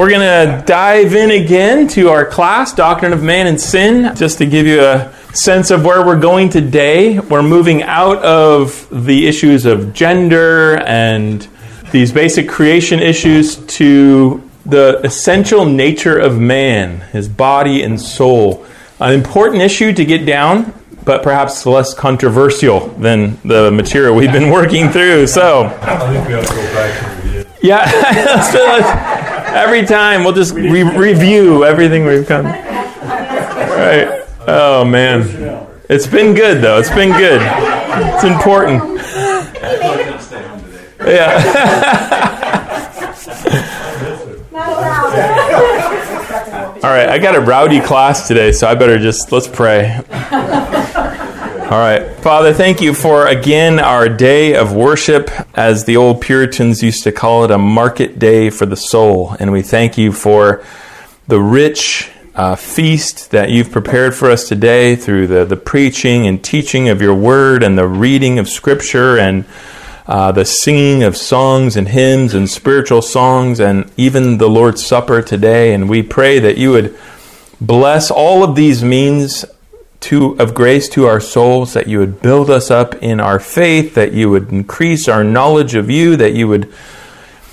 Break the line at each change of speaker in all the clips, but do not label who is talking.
We're going to dive in again to our class, Doctrine of Man and Sin, just to give you a sense of where we're going today. We're moving out of the issues of gender and these basic creation issues to the essential nature of man, his body and soul. An important issue to get down, but perhaps less controversial than the material we've been working through. So,
I think we have to go back to the
yeah, every time we'll just re- review everything we've done. Right. Oh, man. It's been good, though. It's been good. It's important. Yeah. All right, I got a rowdy class today, so I better just let's pray. All right. Father, thank you for again our day of worship, as the old Puritans used to call it, a market day for the soul. And we thank you for the rich uh, feast that you've prepared for us today through the, the preaching and teaching of your word and the reading of scripture and uh, the singing of songs and hymns and spiritual songs and even the Lord's Supper today. And we pray that you would bless all of these means to, of grace to our souls, that you would build us up in our faith, that you would increase our knowledge of you, that you would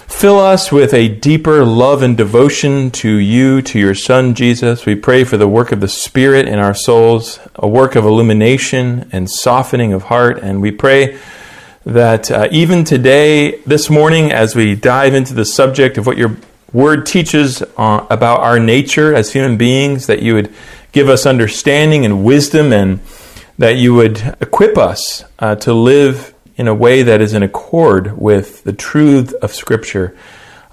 fill us with a deeper love and devotion to you, to your Son, Jesus. We pray for the work of the Spirit in our souls, a work of illumination and softening of heart, and we pray that uh, even today, this morning, as we dive into the subject of what your word teaches uh, about our nature as human beings, that you would give us understanding and wisdom, and that you would equip us uh, to live in a way that is in accord with the truth of Scripture.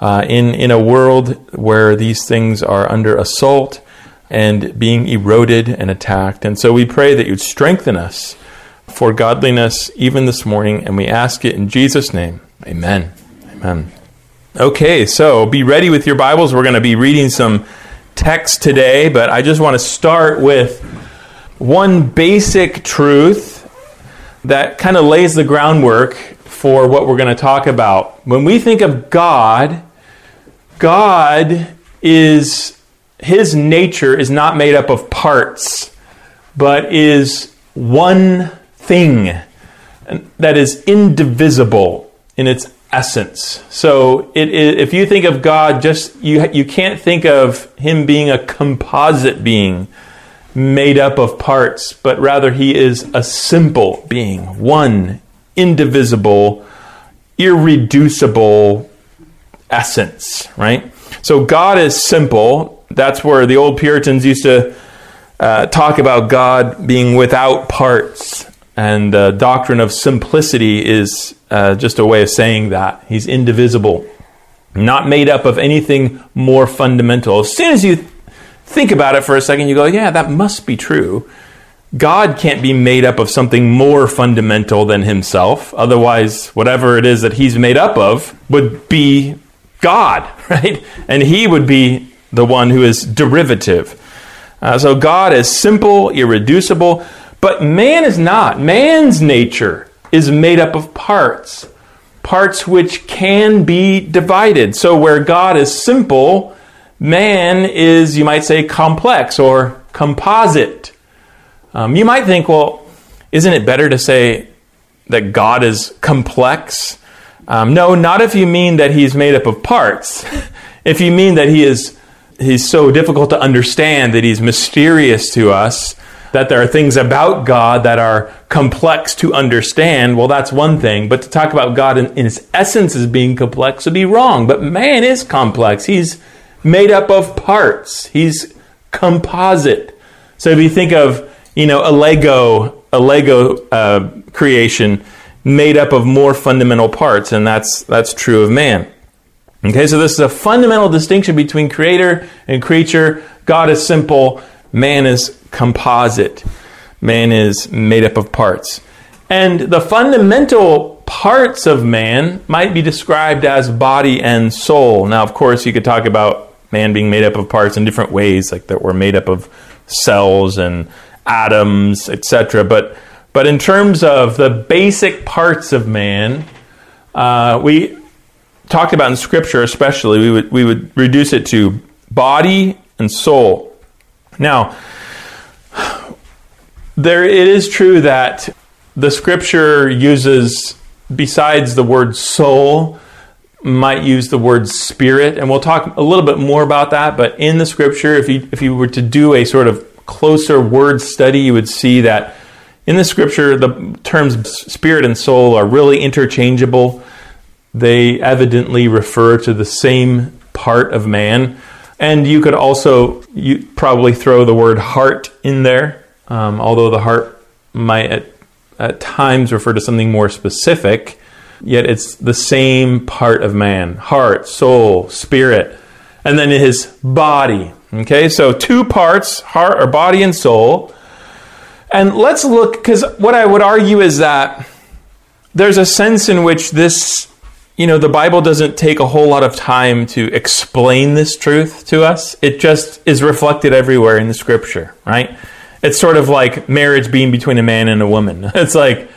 Uh, in, in a world where these things are under assault and being eroded and attacked. And so we pray that you'd strengthen us for godliness even this morning, and we ask it in Jesus' name. Amen. Amen. Okay, so be ready with your Bibles. We're going to be reading some text today, but I just want to start with one basic truth that kind of lays the groundwork for what we're going to talk about. When we think of God, God is, his nature is not made up of parts, but is one thing that is indivisible in its essence. So it, it, if you think of God, just you you can't think of him being a composite being made up of parts, but rather he is a simple being, one indivisible, irreducible essence, right? So God is simple. That's where the old Puritans used to uh, talk about God being without parts. And the doctrine of simplicity is uh, just a way of saying that. He's indivisible, not made up of anything more fundamental. As soon as you think about it for a second, you go, yeah, that must be true. God can't be made up of something more fundamental than himself. Otherwise, whatever it is that he's made up of would be God, right? And he would be the one who is derivative. Uh, so God is simple, irreducible. But man is not. Man's nature is made up of parts, parts which can be divided. So where God is simple, man is, you might say, complex or composite. Um, you might think, well, isn't it better to say that God is complex? Um, no, not if you mean that he's made up of parts. if you mean that he is he's so difficult to understand that he's mysterious to us that there are things about God that are complex to understand, well, that's one thing. But to talk about God in, in his essence as being complex would be wrong. But man is complex. He's made up of parts. He's composite. So if you think of, you know, a Lego, a Lego uh, creation made up of more fundamental parts, and that's that's true of man. Okay, so this is a fundamental distinction between creator and creature. God is simple, man is composite. Man is made up of parts. And the fundamental parts of man might be described as body and soul. Now, of course, you could talk about man being made up of parts in different ways, like that we're made up of cells and atoms, etc. But but in terms of the basic parts of man, uh, we talked about in Scripture, especially, we would we would reduce it to body and soul. Now, there it is true that the Scripture uses, besides the word soul, might use the word spirit, and we'll talk a little bit more about that. But in the Scripture, if you if you were to do a sort of closer word study, you would see that in the Scripture, the terms spirit and soul are really interchangeable. They evidently refer to the same part of man. And you could also you probably throw the word heart in there, um, although the heart might at, at times refer to something more specific. Yet it's the same part of man heart, soul, spirit, and then his body. Okay, so two parts heart or body and soul. And let's look, because what I would argue is that there's a sense in which this you know, the Bible doesn't take a whole lot of time to explain this truth to us. It just is reflected everywhere in the scripture, right? It's sort of like marriage being between a man and a woman. It's like,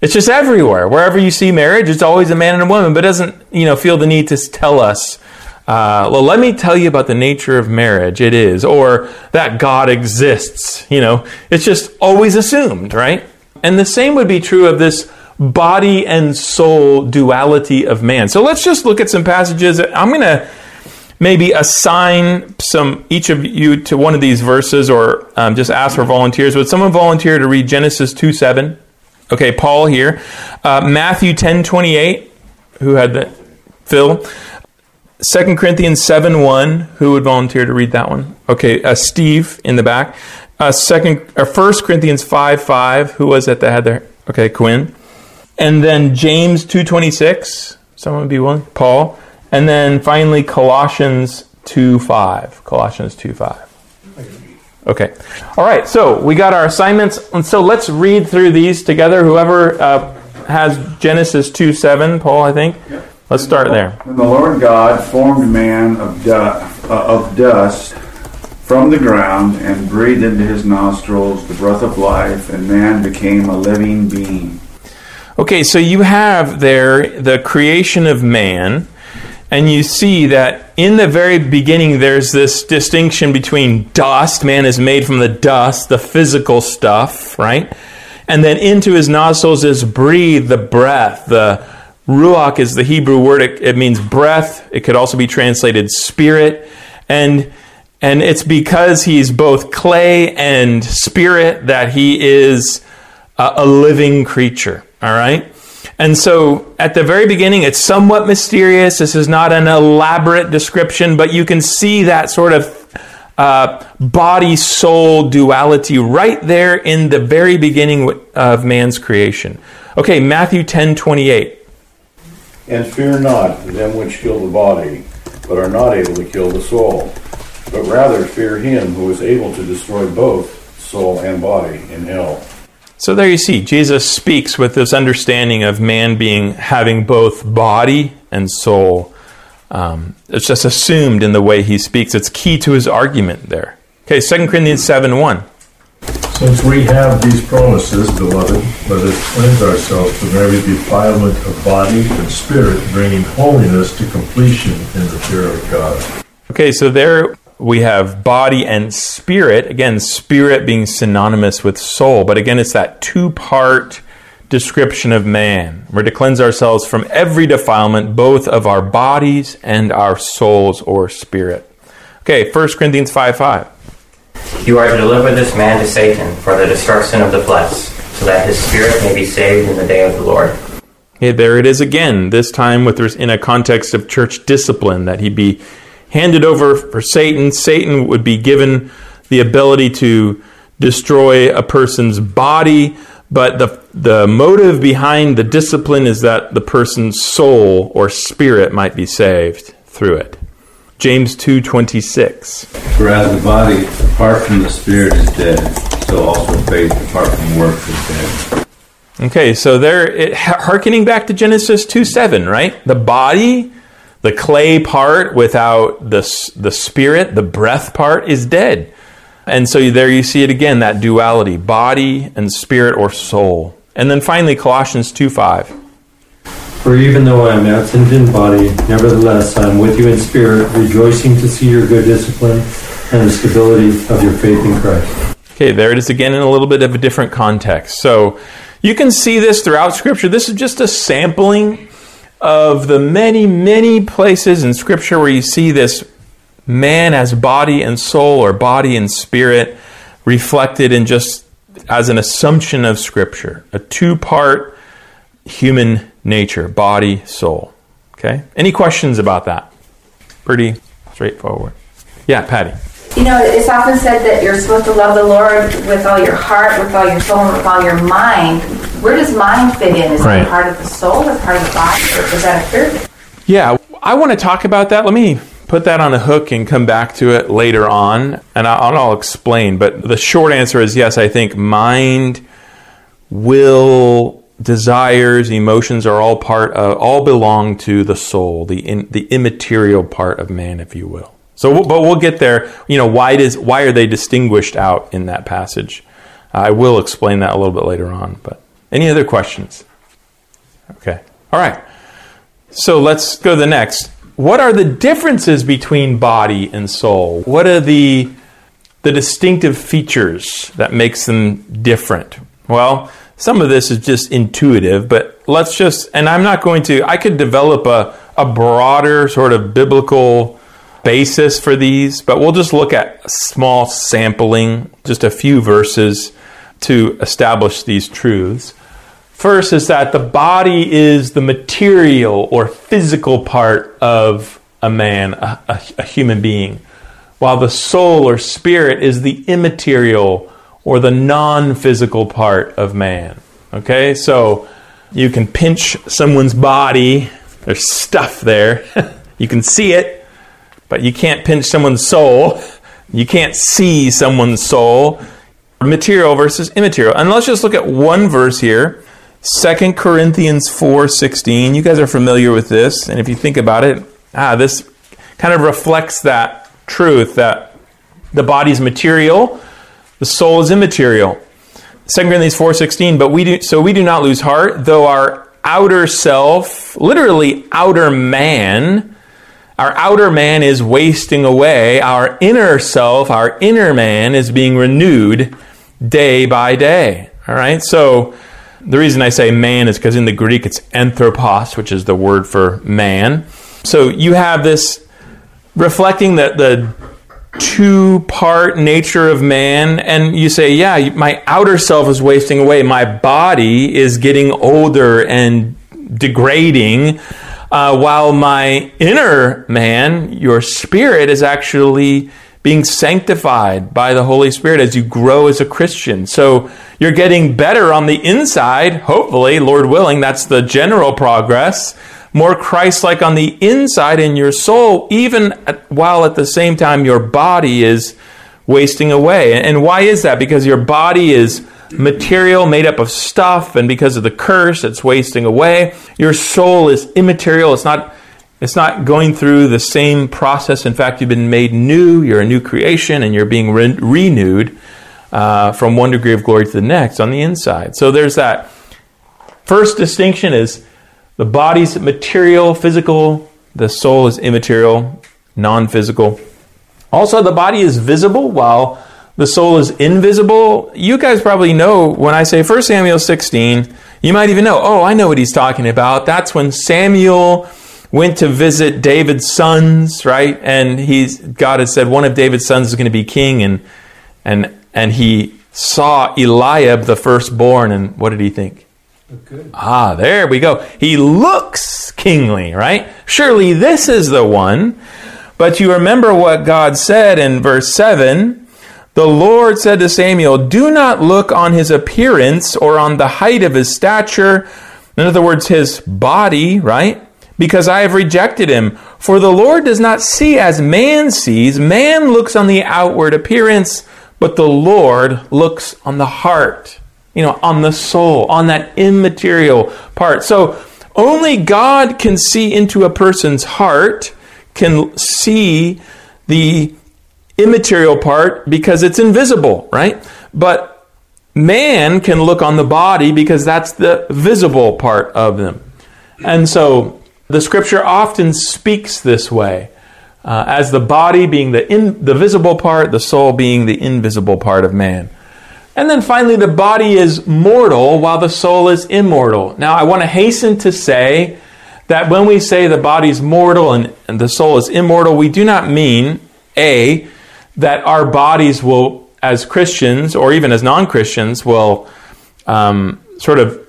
it's just everywhere. Wherever you see marriage, it's always a man and a woman, but doesn't, you know, feel the need to tell us, uh, well, let me tell you about the nature of marriage. It is, or that God exists. You know, it's just always assumed, right? And the same would be true of this body and soul duality of man. So let's just look at some passages. I'm going to maybe assign some each of you to one of these verses or um, just ask for volunteers. Would someone volunteer to read Genesis 2 7? Okay, Paul here. Uh, Matthew 10 28. Who had that? Phil. 2 Corinthians 7 1. Who would volunteer to read that one? Okay, uh, Steve in the back. Uh, second, or 1 Corinthians 5 5. Who was it that had there? Okay, Quinn and then James 2:26. Someone would be willing? Paul. And then finally Colossians 2:5. Colossians 2:5. Okay. All right. So we got our assignments, and so let's read through these together. Whoever uh, has Genesis 2:7, Paul, I think. Let's start there.
The Lord God formed man of, du- uh, of dust from the ground and breathed into his nostrils the breath of life, and man became a living being.
Okay, so you have there the creation of man, and you see that in the very beginning there's this distinction between dust, man is made from the dust, the physical stuff, right? And then into his nostrils is breathed the breath. The ruach is the Hebrew word, it, it means breath. It could also be translated spirit. And and it's because he's both clay and spirit that he is a, a living creature. All right? And so at the very beginning, it's somewhat mysterious. This is not an elaborate description, but you can see that sort of uh, body soul duality right there in the very beginning of man's creation. Okay, Matthew 10 28.
And fear not them which kill the body, but are not able to kill the soul, but rather fear him who is able to destroy both soul and body in hell.
So there you see, Jesus speaks with this understanding of man being having both body and soul. Um, it's just assumed in the way he speaks. It's key to his argument there. Okay, 2 Corinthians 7 1.
Since we have these promises, beloved, let us cleanse ourselves from every defilement of body and spirit, bringing holiness to completion in the fear of God.
Okay, so there we have body and spirit. Again, spirit being synonymous with soul, but again, it's that two part description of man. We're to cleanse ourselves from every defilement, both of our bodies and our souls or spirit. Okay, 1 Corinthians 5 5.
You are to deliver this man to Satan for the destruction of the flesh, so that his spirit may be saved in the day of the Lord.
Okay, there it is again, this time with in a context of church discipline, that he be handed over for Satan. Satan would be given the ability to destroy a person's body, but the, the motive behind the discipline is that the person's soul or spirit might be saved through it. James 2:26.
For as the body apart from the spirit is dead, so also faith apart from works is dead.
Okay, so there, it, hearkening back to Genesis 2 7, right? The body the clay part without the, the spirit, the breath part, is dead. And so there you see it again, that duality, body and spirit or soul. And then finally, Colossians 2 5.
For even though I am absent in body, nevertheless I am with you in spirit, rejoicing to see your good discipline and the stability of your faith in Christ.
Okay, there it is again in a little bit of a different context. So you can see this throughout Scripture. This is just a sampling of the many, many places in Scripture where you see this man as body and soul or body and spirit reflected in just as an assumption of Scripture, a two part human nature, body, soul. Okay? Any questions about that? Pretty straightforward. Yeah, Patty.
You know, it's often said that you're supposed to love the Lord with all your heart, with all your soul, and with all your mind. Where does mind fit in? Is
Right.
it part of the soul, or part of the body, or is that a third?
Yeah, I want to talk about that. Let me put that on a hook and come back to it later on, and I'll, I'll explain. But the short answer is yes, I think mind, will, desires, emotions are all part of, all belong to the soul, the in, the immaterial part of man, if you will. So, but we'll get there. You know, why does why are they distinguished out in that passage? I will explain that a little bit later on. But any other questions? Okay. All right. So let's go to the next. What are the differences between body and soul? What are the the distinctive features that makes them different? Well, some of this is just intuitive, but let's just and I'm not going to I could develop a, a broader sort of biblical basis for these, but we'll just look at small sampling, just a few verses to establish these truths. First is that the body is the material or physical part of a man, a, a, a human being, while the soul or spirit is the immaterial or the non physical part of man. Okay, so you can pinch someone's body, there's stuff there, you can see it, but you can't pinch someone's soul. You can't see someone's soul. Material versus immaterial. And let's just look at one verse here. 2 Corinthians 4:16. You guys are familiar with this, and if you think about it, ah, this kind of reflects that truth that the body's material, the soul is immaterial. 2 Corinthians 4:16, but we do so we do not lose heart, though our outer self, literally outer man, our outer man is wasting away. Our inner self, our inner man, is being renewed day by day. All right? So the reason I say man is because in the Greek it's anthropos, which is the word for man. So you have this reflecting the, the two part nature of man, and you say, Yeah, my outer self is wasting away. My body is getting older and degrading, uh, while my inner man, your spirit, is actually being sanctified by the Holy Spirit as you grow as a Christian. So you're getting better on the inside, hopefully, Lord willing. That's the general progress. More Christ like on the inside in your soul, even at, while at the same time your body is wasting away. And why is that? Because your body is material made up of stuff, and because of the curse, it's wasting away. Your soul is immaterial. It's not it's not going through the same process. In fact, you've been made new. You're a new creation, and you're being re- renewed uh, from one degree of glory to the next on the inside. So there's that. First distinction is the body's material, physical. The soul is immaterial, non-physical. Also, the body is visible while the soul is invisible. You guys probably know when I say 1 Samuel 16, you might even know, oh, I know what he's talking about. That's when Samuel went to visit David's sons, right? And he's God had said one of David's sons is going to be king, and and and he saw Eliab, the firstborn, and what did he think? Ah, there we go. He looks kingly, right? Surely this is the one. But you remember what God said in verse 7 The Lord said to Samuel, Do not look on his appearance or on the height of his stature, in other words, his body, right? Because I have rejected him. For the Lord does not see as man sees. Man looks on the outward appearance, but the Lord looks on the heart, you know, on the soul, on that immaterial part. So only God can see into a person's heart, can see the immaterial part because it's invisible, right? But man can look on the body because that's the visible part of them. And so the scripture often speaks this way. Uh, as the body being the, in, the visible part, the soul being the invisible part of man. And then finally, the body is mortal while the soul is immortal. Now, I want to hasten to say that when we say the body is mortal and, and the soul is immortal, we do not mean, A, that our bodies will, as Christians or even as non Christians, will um, sort of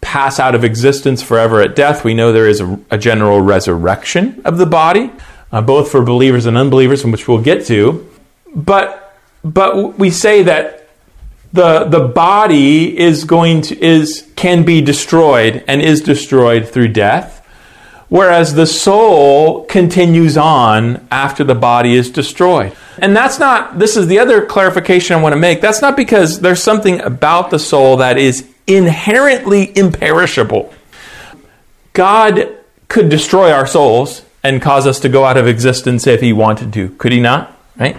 pass out of existence forever at death. We know there is a, a general resurrection of the body, uh, both for believers and unbelievers, which we'll get to. But, but we say that the the body is going to is can be destroyed and is destroyed through death whereas the soul continues on after the body is destroyed. And that's not this is the other clarification i want to make. That's not because there's something about the soul that is inherently imperishable. God could destroy our souls and cause us to go out of existence if he wanted to. Could he not? Right?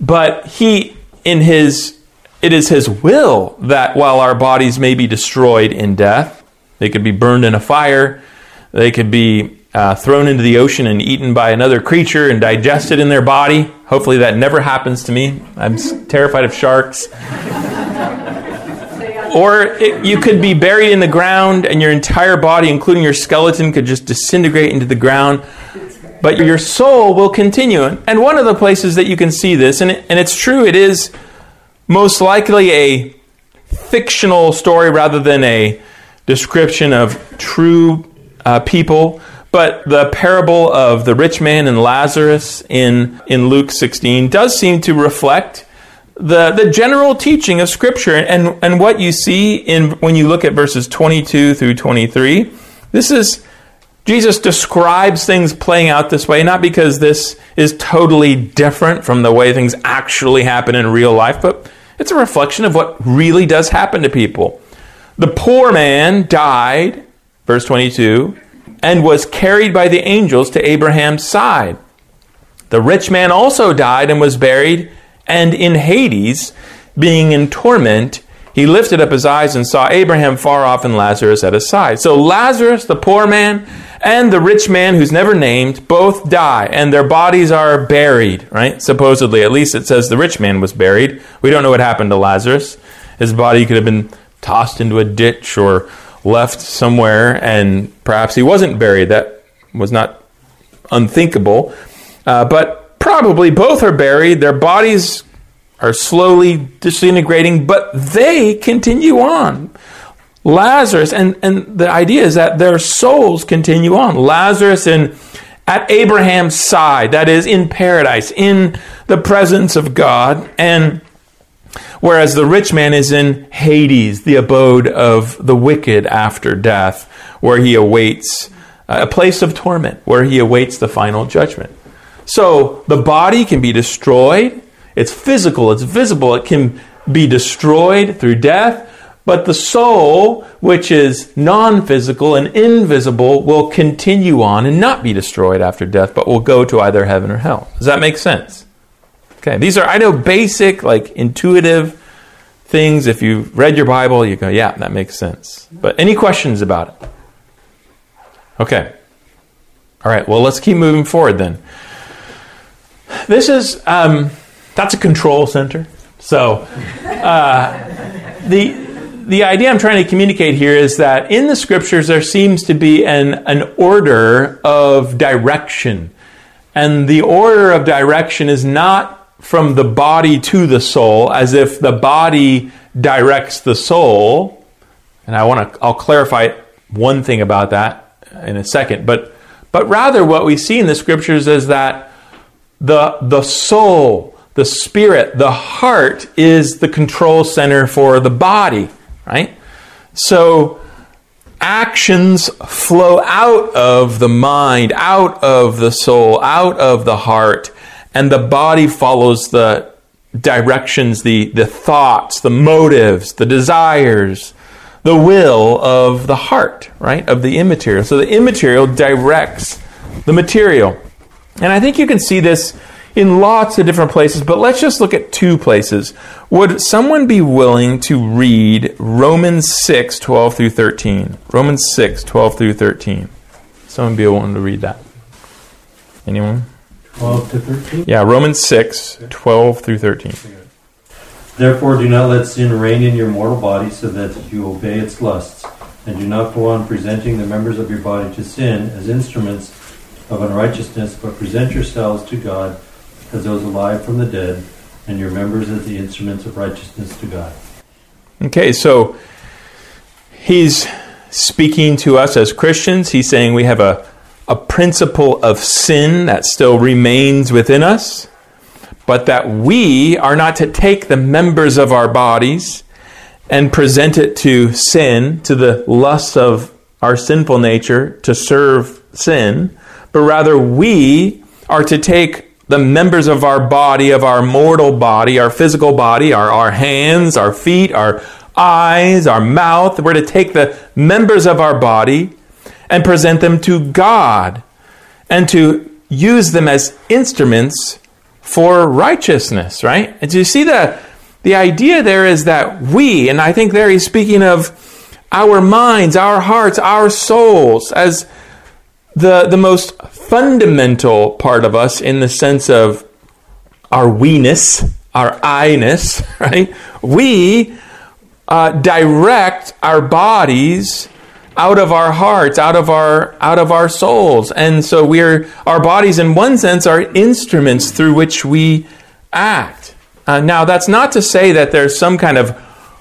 But he in his it is His will that while our bodies may be destroyed in death, they could be burned in a fire, they could be uh, thrown into the ocean and eaten by another creature and digested in their body. Hopefully, that never happens to me. I'm terrified of sharks. or it, you could be buried in the ground and your entire body, including your skeleton, could just disintegrate into the ground. But your soul will continue. And one of the places that you can see this, and, it, and it's true, it is most likely a fictional story rather than a description of true uh, people. But the parable of the rich man and Lazarus in, in Luke 16 does seem to reflect the, the general teaching of Scripture. And, and what you see in, when you look at verses 22 through 23, this is Jesus describes things playing out this way, not because this is totally different from the way things actually happen in real life, but it's a reflection of what really does happen to people. The poor man died, verse 22, and was carried by the angels to Abraham's side. The rich man also died and was buried, and in Hades, being in torment, he lifted up his eyes and saw Abraham far off and Lazarus at his side. So Lazarus, the poor man, and the rich man who's never named both die and their bodies are buried, right? Supposedly, at least it says the rich man was buried. We don't know what happened to Lazarus. His body could have been tossed into a ditch or left somewhere, and perhaps he wasn't buried. That was not unthinkable. Uh, but probably both are buried. Their bodies are slowly disintegrating, but they continue on. Lazarus, and, and the idea is that their souls continue on. Lazarus in at Abraham's side, that is, in paradise, in the presence of God, and whereas the rich man is in Hades, the abode of the wicked after death, where he awaits uh, a place of torment, where he awaits the final judgment. So the body can be destroyed. It's physical, it's visible, it can be destroyed through death but the soul, which is non physical and invisible, will continue on and not be destroyed after death, but will go to either heaven or hell. Does that make sense? Okay, these are, I know, basic, like intuitive things. If you read your Bible, you go, yeah, that makes sense. But any questions about it? Okay. All right, well, let's keep moving forward then. This is, um, that's a control center. So, uh, the, the idea I'm trying to communicate here is that in the scriptures there seems to be an, an order of direction. And the order of direction is not from the body to the soul, as if the body directs the soul. And I want to I'll clarify one thing about that in a second. But but rather what we see in the scriptures is that the the soul, the spirit, the heart is the control center for the body right? So actions flow out of the mind, out of the soul, out of the heart, and the body follows the directions, the, the thoughts, the motives, the desires, the will of the heart, right? Of the immaterial. So the immaterial directs the material. And I think you can see this in lots of different places, but let's just look at two places. Would someone be willing to read Romans 6, 12 through 13? Romans 6, 12 through 13. Someone be willing to read that? Anyone?
12 to 13.
Yeah, Romans 6, 12 through 13.
Therefore, do not let sin reign in your mortal body so that you obey its lusts. And do not go on presenting the members of your body to sin as instruments of unrighteousness, but present yourselves to God as those alive from the dead, and your members as the instruments of righteousness to God.
Okay, so he's speaking to us as Christians. He's saying we have a, a principle of sin that still remains within us, but that we are not to take the members of our bodies and present it to sin, to the lusts of our sinful nature, to serve sin, but rather we are to take the members of our body, of our mortal body, our physical body, our, our hands, our feet, our eyes, our mouth. We're to take the members of our body and present them to God and to use them as instruments for righteousness, right? And do you see the, the idea there is that we, and I think there he's speaking of our minds, our hearts, our souls as the, the most fundamental part of us in the sense of our we-ness, our I-ness, right? We uh, direct our bodies out of our hearts, out of our out of our souls, and so we're our bodies, in one sense, are instruments through which we act. Uh, now, that's not to say that there's some kind of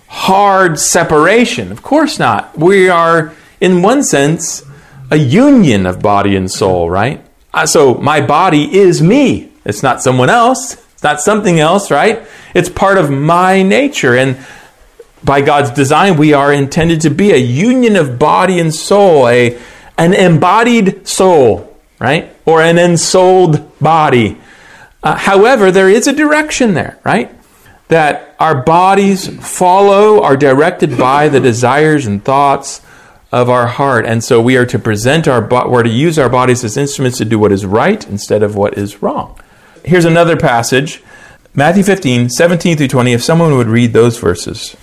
hard separation. Of course not. We are, in one sense, a union of body and soul, right? Uh, so my body is me. It's not someone else. It's not something else, right? It's part of my nature. And by God's design, we are intended to be a union of body and soul, a, an embodied soul, right? Or an ensouled body. Uh, however, there is a direction there, right? That our bodies follow, are directed by the desires and thoughts of our heart. And so we are to present our we're to use our bodies as instruments to do what is right instead of what is wrong. Here's another passage, Matthew 15, 17 through 20, if someone would read those verses.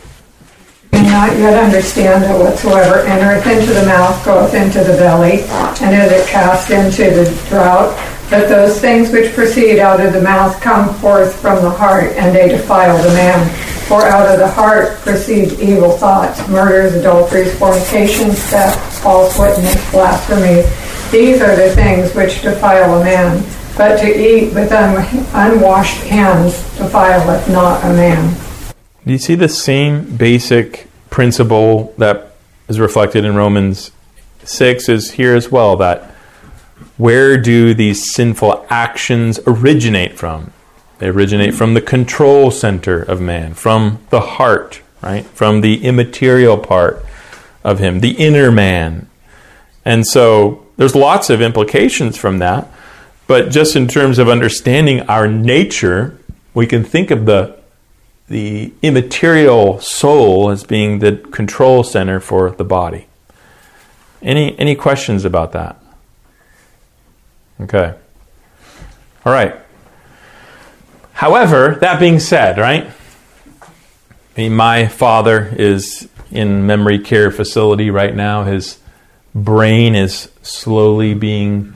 Not yet understand that whatsoever entereth into the mouth goeth into the belly, and is it cast into the drought. But those things which proceed out of the mouth come forth from the heart, and they defile the man. For out of the heart proceed evil thoughts, murders, adulteries, fornications, theft, false witness, blasphemy. These are the things which defile a man. But to eat with un- unwashed hands defileth not a man.
Do you see the same basic principle that is reflected in Romans 6 is here as well that where do these sinful actions originate from? They originate from the control center of man, from the heart, right? From the immaterial part of him, the inner man. And so there's lots of implications from that. But just in terms of understanding our nature, we can think of the the immaterial soul as being the control center for the body. Any any questions about that? Okay. All right. However, that being said, right? I mean, my father is in memory care facility right now. His brain is slowly being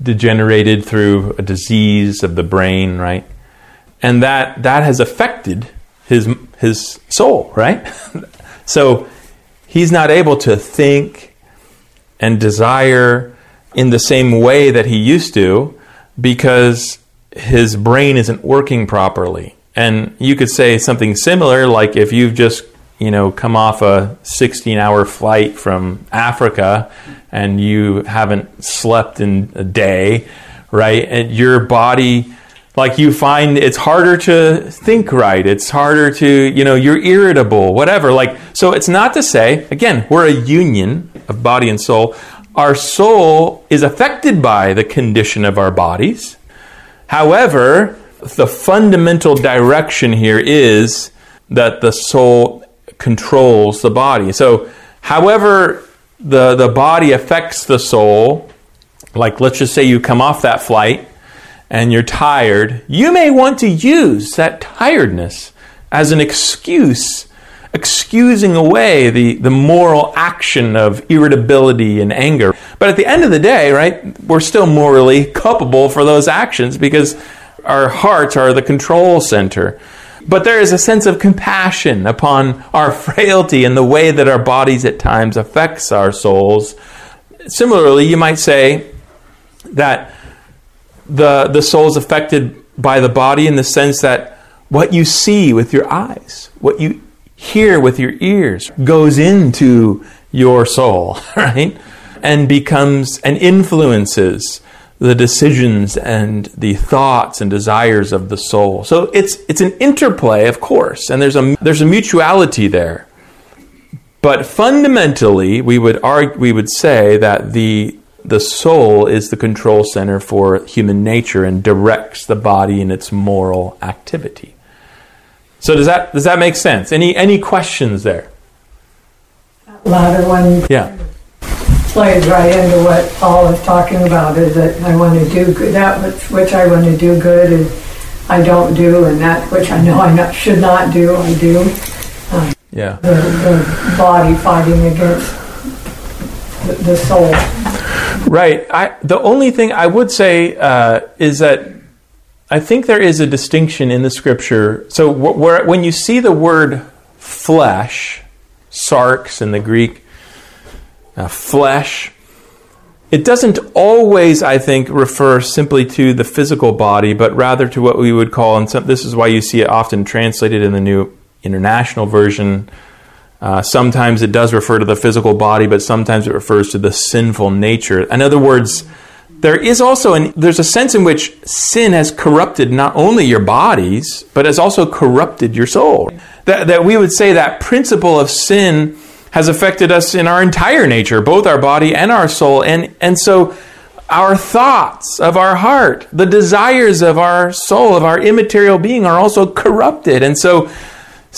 degenerated through a disease of the brain, right? And that that has affected his his soul, right? so he's not able to think and desire in the same way that he used to because his brain isn't working properly. And you could say something similar, like if you've just you know come off a 16 hour flight from Africa and you haven't slept in a day, right? And your body like you find it's harder to think right. It's harder to you know you're irritable whatever. Like so it's not to say again we're a union of body and soul. Our soul is affected by the condition of our bodies. However, the fundamental direction here is that the soul controls the body. So, however the, the body affects the soul, like let's just say you come off that flight and you're tired, you may want to use that tiredness as an excuse, excusing away the, the moral action of irritability and anger. But at the end of the day, right, we're still morally culpable for those actions because our hearts are the control center. But there is a sense of compassion upon our frailty and the way that our bodies at times affects our souls. Similarly, you might say that the, the soul is affected by the body in the sense that what you see with your eyes, what you hear with your ears, goes into your soul, right? And becomes and influences the decisions and the thoughts and desires of the soul. So it's it's an interplay, of course, and there's a there's a mutuality there. But fundamentally, we would argue, we would say that the the soul is the control center for human nature and directs the body in its moral activity. So does that does that make sense? Any any questions there?
That Latter one
Yeah.
plays right into what Paul is talking about, is that I want to do good, that which, I want to do good and I don't do, and that which I know I not, should not do, I do.
Um, yeah.
The, the body fighting against the, the soul.
Right. I, the only thing I would say uh, is that I think there is a distinction in the scripture. So wh- where, when you see the word flesh, sarx in the Greek, uh, flesh, it doesn't always, I think, refer simply to the physical body, but rather to what we would call, and some, this is why you see it often translated in the New International Version. Uh, sometimes it does refer to the physical body, but sometimes it refers to the sinful nature. In other words, there is also an, there's a sense in which sin has corrupted not only your bodies, but has also corrupted your soul. That, that we would say that principle of sin has affected us in our entire nature, both our body and our soul. And, and so our thoughts of our heart, the desires of our soul, of our immaterial being are also corrupted. And so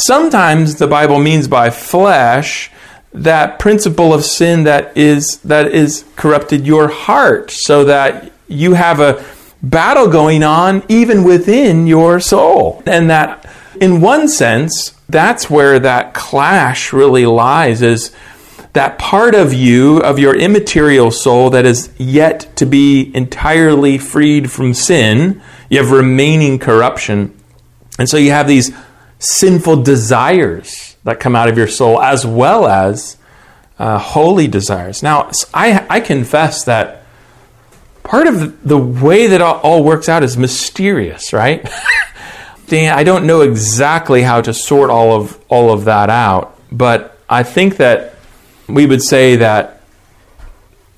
sometimes the Bible means by flesh that principle of sin that is that is corrupted your heart so that you have a battle going on even within your soul. And that in one sense that's where that clash really lies is that part of you of your immaterial soul that is yet to be entirely freed from sin you have remaining corruption and so you have these sinful desires that come out of your soul as well as uh, holy desires now I, I confess that part of the way that all, all works out is mysterious right Dan, I don't know exactly how to sort all of all of that out, but I think that we would say that,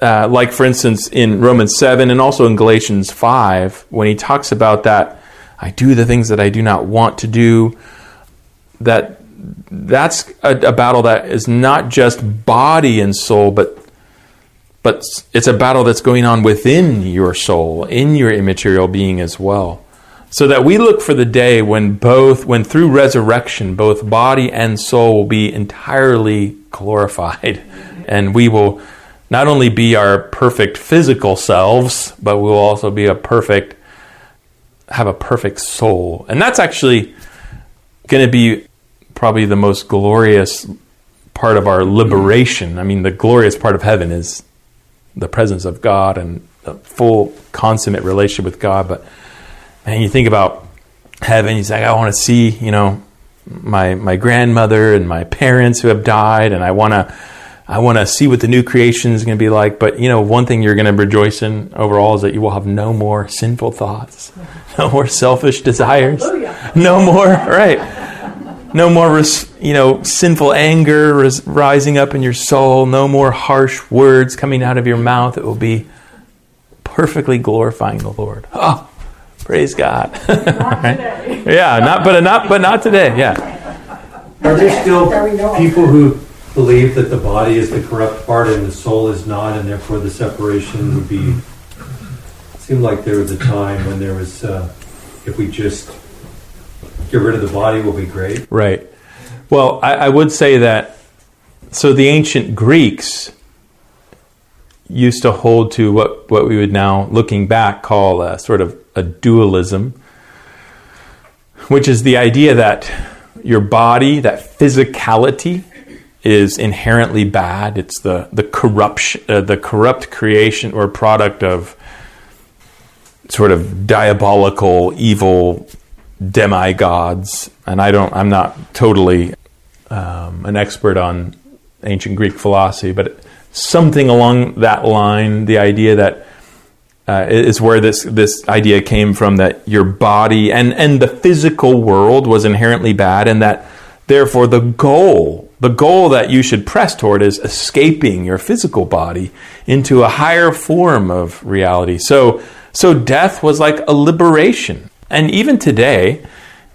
uh, like for instance in Romans seven and also in Galatians five, when he talks about that, I do the things that I do not want to do. That that's a, a battle that is not just body and soul, but but it's a battle that's going on within your soul, in your immaterial being as well. So that we look for the day when both when through resurrection both body and soul will be entirely glorified. Mm-hmm. And we will not only be our perfect physical selves but we will also be a perfect have a perfect soul. And that's actually going to be probably the most glorious part of our liberation. I mean the glorious part of heaven is the presence of god and the full consummate relationship with god. But and you think about heaven, you say, I want to see, you know, my my grandmother and my parents who have died, and I want to I want to see what the new creation is going to be like. But you know, one thing you're going to rejoice in overall is that you will have no more sinful thoughts, no more selfish desires, no more right, no more you know sinful anger rising up in your soul, no more harsh words coming out of your mouth. It will be perfectly glorifying the Lord. Oh, Praise God. right? Yeah, not but not but not today. Yeah.
Are there still people who believe that the body is the corrupt part and the soul is not, and therefore the separation would be? It seemed like there was a time when there was, uh, if we just get rid of the body, will be great.
Right. Well, I, I would say that. So the ancient Greeks used to hold to what, what we would now, looking back, call a sort of a dualism, which is the idea that your body, that physicality, is inherently bad. It's the the corruption, uh, the corrupt creation or product of sort of diabolical, evil demigods. And I don't, I'm not totally um, an expert on ancient Greek philosophy, but something along that line, the idea that uh, is where this this idea came from that your body and and the physical world was inherently bad, and that therefore the goal the goal that you should press toward is escaping your physical body into a higher form of reality. So so death was like a liberation, and even today.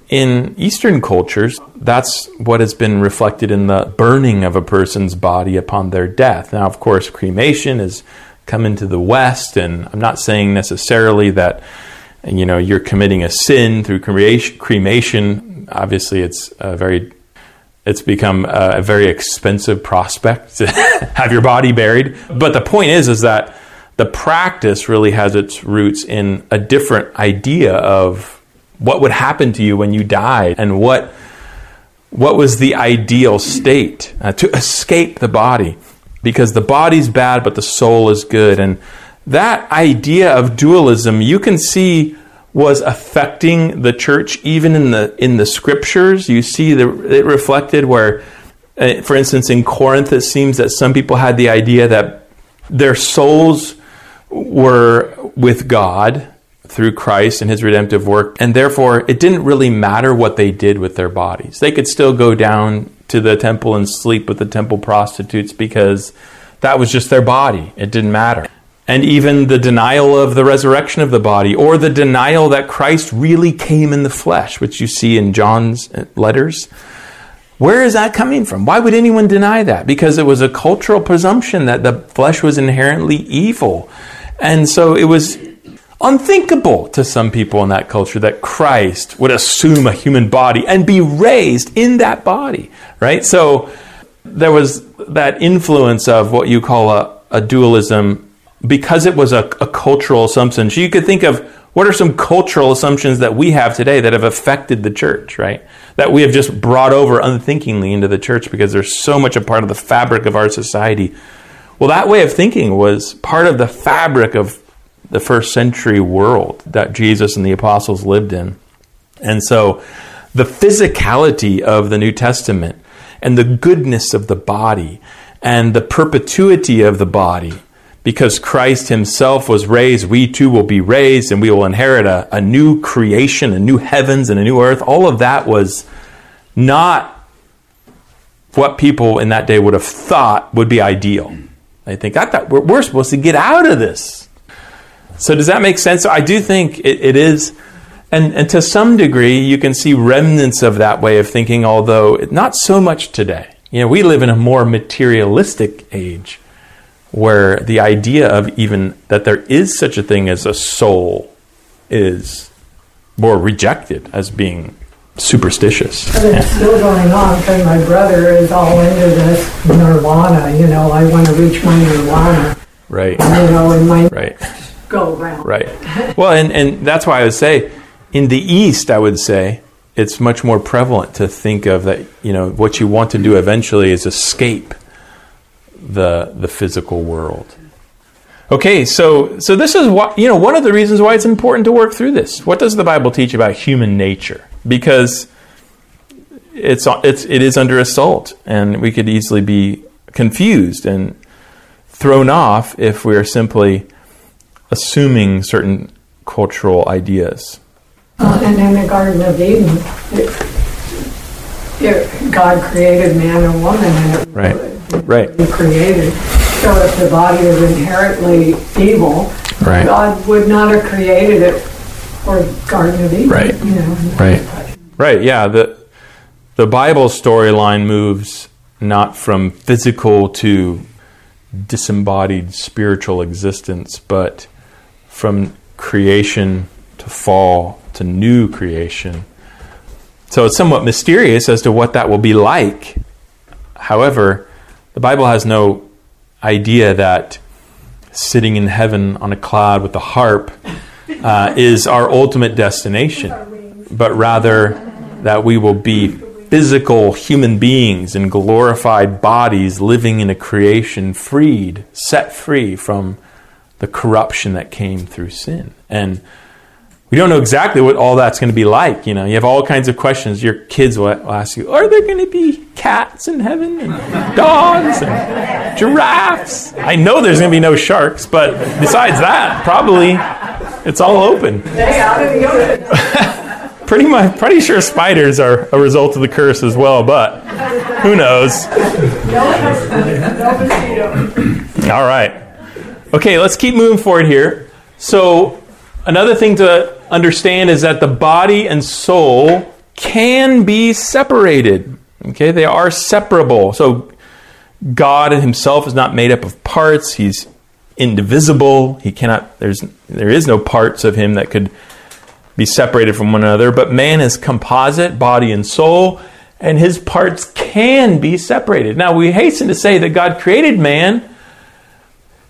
In Eastern cultures, that's what has been reflected in the burning of a person's body upon their death. Now, of course, cremation has come into the West, and I'm not saying necessarily that you know you're committing a sin through cremation. Obviously, it's a very it's become a very expensive prospect to have your body buried. But the point is, is that the practice really has its roots in a different idea of what would happen to you when you died and what what was the ideal state uh, to escape the body because the body's bad, but the soul is good. And that idea of dualism, you can see was affecting the church even in the in the scriptures. You see the, it reflected where, uh, for instance, in Corinth, it seems that some people had the idea that their souls were with God through Christ and his redemptive work, and therefore it didn't really matter what they did with their bodies. They could still go down to the temple and sleep with the temple prostitutes because that was just their body. It didn't matter. And even the denial of the resurrection of the body, or the denial that Christ really came in the flesh, which you see in John's letters. Where is that coming from? Why would anyone deny that? Because it was a cultural presumption that the flesh was inherently evil. And so it was unthinkable to some people in that culture that Christ would assume a human body and be raised in that body, right? So there was that influence of what you call a, a dualism because it was a, a cultural assumption. So you could think of what are some cultural assumptions that we have today that have affected the church, right? That we have just brought over unthinkingly into the church because they're so much a part of the fabric of our society. Well, that way of thinking was part of the fabric of the first century world that Jesus and the apostles lived in. And so the physicality of the New Testament and the goodness of the body and the perpetuity of the body, because Christ himself was raised, we too will be raised and we will inherit a, a new creation, a new heavens and a new earth. All of that was not what people in that day would have thought would be ideal. They think, I thought we're, we're supposed to get out of this. So does that make sense? So I do think it, it is, and, and to some degree, you can see remnants of that way of thinking, although not so much today. You know, we live in a more materialistic age where the idea of even that there is such a thing as a soul is more rejected as being superstitious.
But it's still going on because my brother is all into this nirvana. You know, I want to reach my nirvana.
Right.
You know, in my
Right.
go around.
Right. Well, and, and that's why I would say in the East, I would say it's much more prevalent to think of that, you know, what you want to do eventually is escape the, the physical world. Okay, so, so this is what, you know, one of the reasons why it's important to work through this. What does the Bible teach about human nature? Because it's, it's, it is under assault, and we could easily be confused and thrown off if we are simply assuming certain cultural ideas.
Uh, and in the Garden of Eden, it, it, God created man and woman, and it
Right. Right.
He created. So if the body is inherently evil,
Right.
God would not have created it for Garden of Eden.
Right.
You know.
Right. Right, yeah. The the Bible storyline moves not from physical to disembodied spiritual existence, but from creation to fall to new creation. So it's somewhat mysterious as to what that will be like. However, the Bible has no idea that sitting in heaven on a cloud with a harp uh, is our ultimate destination, but rather that we will be physical human beings in glorified bodies living in a creation freed, set free from the corruption that came through sin. And we don't know exactly what all that's going to be like. You know, you have all kinds of questions. Your kids will ask you, "Are there going to be cats in heaven and dogs and giraffes?" I know there's going to be no sharks, but besides that, probably it's all open. pretty much, pretty sure spiders are a result of the curse as well, but who knows? all right. Okay, let's keep moving forward here. So, another thing to understand is that the body and soul can be separated. Okay, they are separable. So God himself is not made up of parts. He's indivisible. He cannot there's there is no parts of him that could be separated from one another, but man is composite, body and soul, and his parts can be separated. Now, we hasten to say that God created man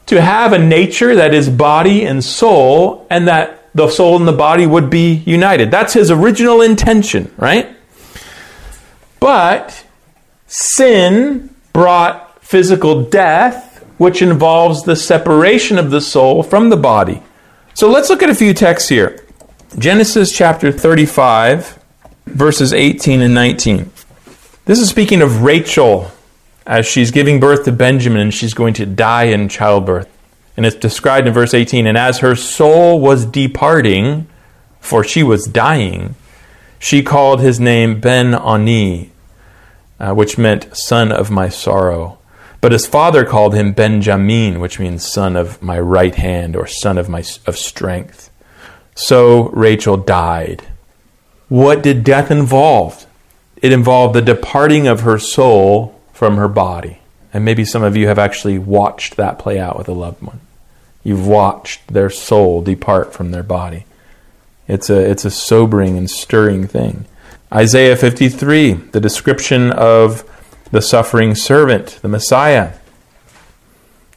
to have a nature that is body and soul, and that the soul and the body would be united. That's his original intention, right? But sin brought physical death, which involves the separation of the soul from the body. So let's look at a few texts here. Genesis chapter 35, verses 18 and 19. This is speaking of Rachel as she's giving birth to Benjamin and she's going to die in childbirth. And it's described in verse 18 And as her soul was departing, for she was dying, she called his name Ben Oni, uh, which meant son of my sorrow. But his father called him Benjamin, which means son of my right hand or son of my of strength. So Rachel died. What did death involve? It involved the departing of her soul from her body. And maybe some of you have actually watched that play out with a loved one. You've watched their soul depart from their body. It's a, it's a sobering and stirring thing. Isaiah 53, the description of the suffering servant, the Messiah.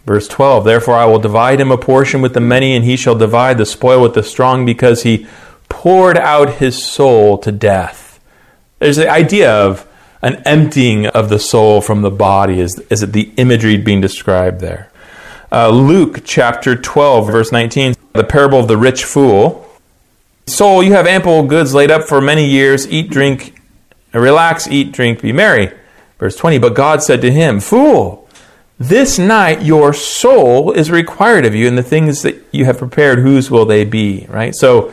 Verse 12 Therefore I will divide him a portion with the many, and he shall divide the spoil with the strong, because he poured out his soul to death. There's the idea of an emptying of the soul from the body, is, is it the imagery being described there? Uh, Luke chapter 12, verse 19, the parable of the rich fool. Soul, you have ample goods laid up for many years. Eat, drink, relax, eat, drink, be merry. Verse 20, but God said to him, Fool, this night your soul is required of you, and the things that you have prepared, whose will they be? Right? So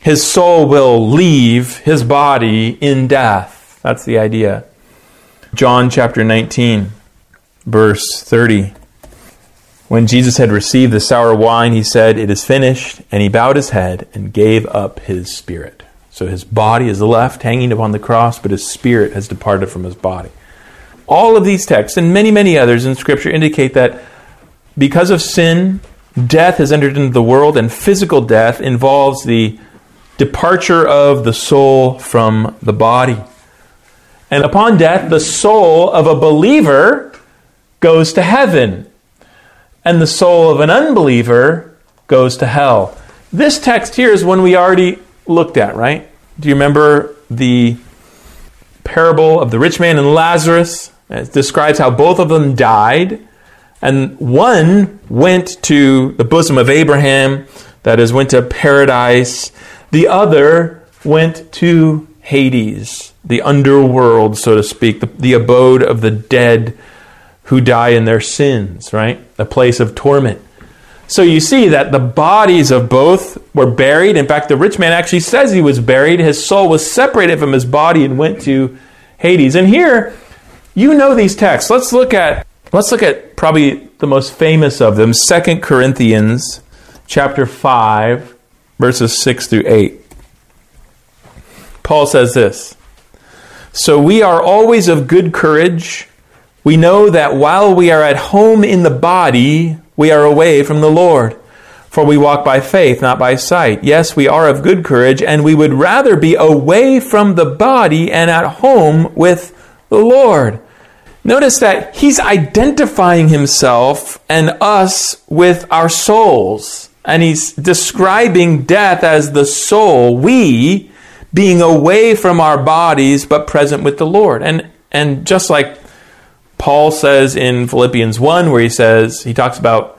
his soul will leave his body in death. That's the idea. John chapter 19, verse 30. When Jesus had received the sour wine, he said, It is finished. And he bowed his head and gave up his spirit. So his body is left hanging upon the cross, but his spirit has departed from his body. All of these texts and many, many others in Scripture indicate that because of sin, death has entered into the world, and physical death involves the departure of the soul from the body. And upon death, the soul of a believer goes to heaven and the soul of an unbeliever goes to hell. This text here is one we already looked at, right? Do you remember the parable of the rich man and Lazarus? It describes how both of them died, and one went to the bosom of Abraham, that is, went to paradise. The other went to Hades, the underworld, so to speak, the, the abode of the dead who die in their sins, right? A place of torment. So you see that the bodies of both were buried. In fact, the rich man actually says he was buried. His soul was separated from his body and went to Hades. And here, you know these texts. Let's look at let's look at probably the most famous of them, 2 Corinthians chapter 5, verses 6 through 8. Paul says this. So we are always of good courage we know that while we are at home in the body, we are away from the Lord. For we walk by faith, not by sight. Yes, we are of good courage, and we would rather be away from the body and at home with the Lord. Notice that he's identifying himself and us with our souls. And he's describing death as the soul, we being away from our bodies but present with the Lord. And and just like Paul says in Philippians 1 where he says he talks about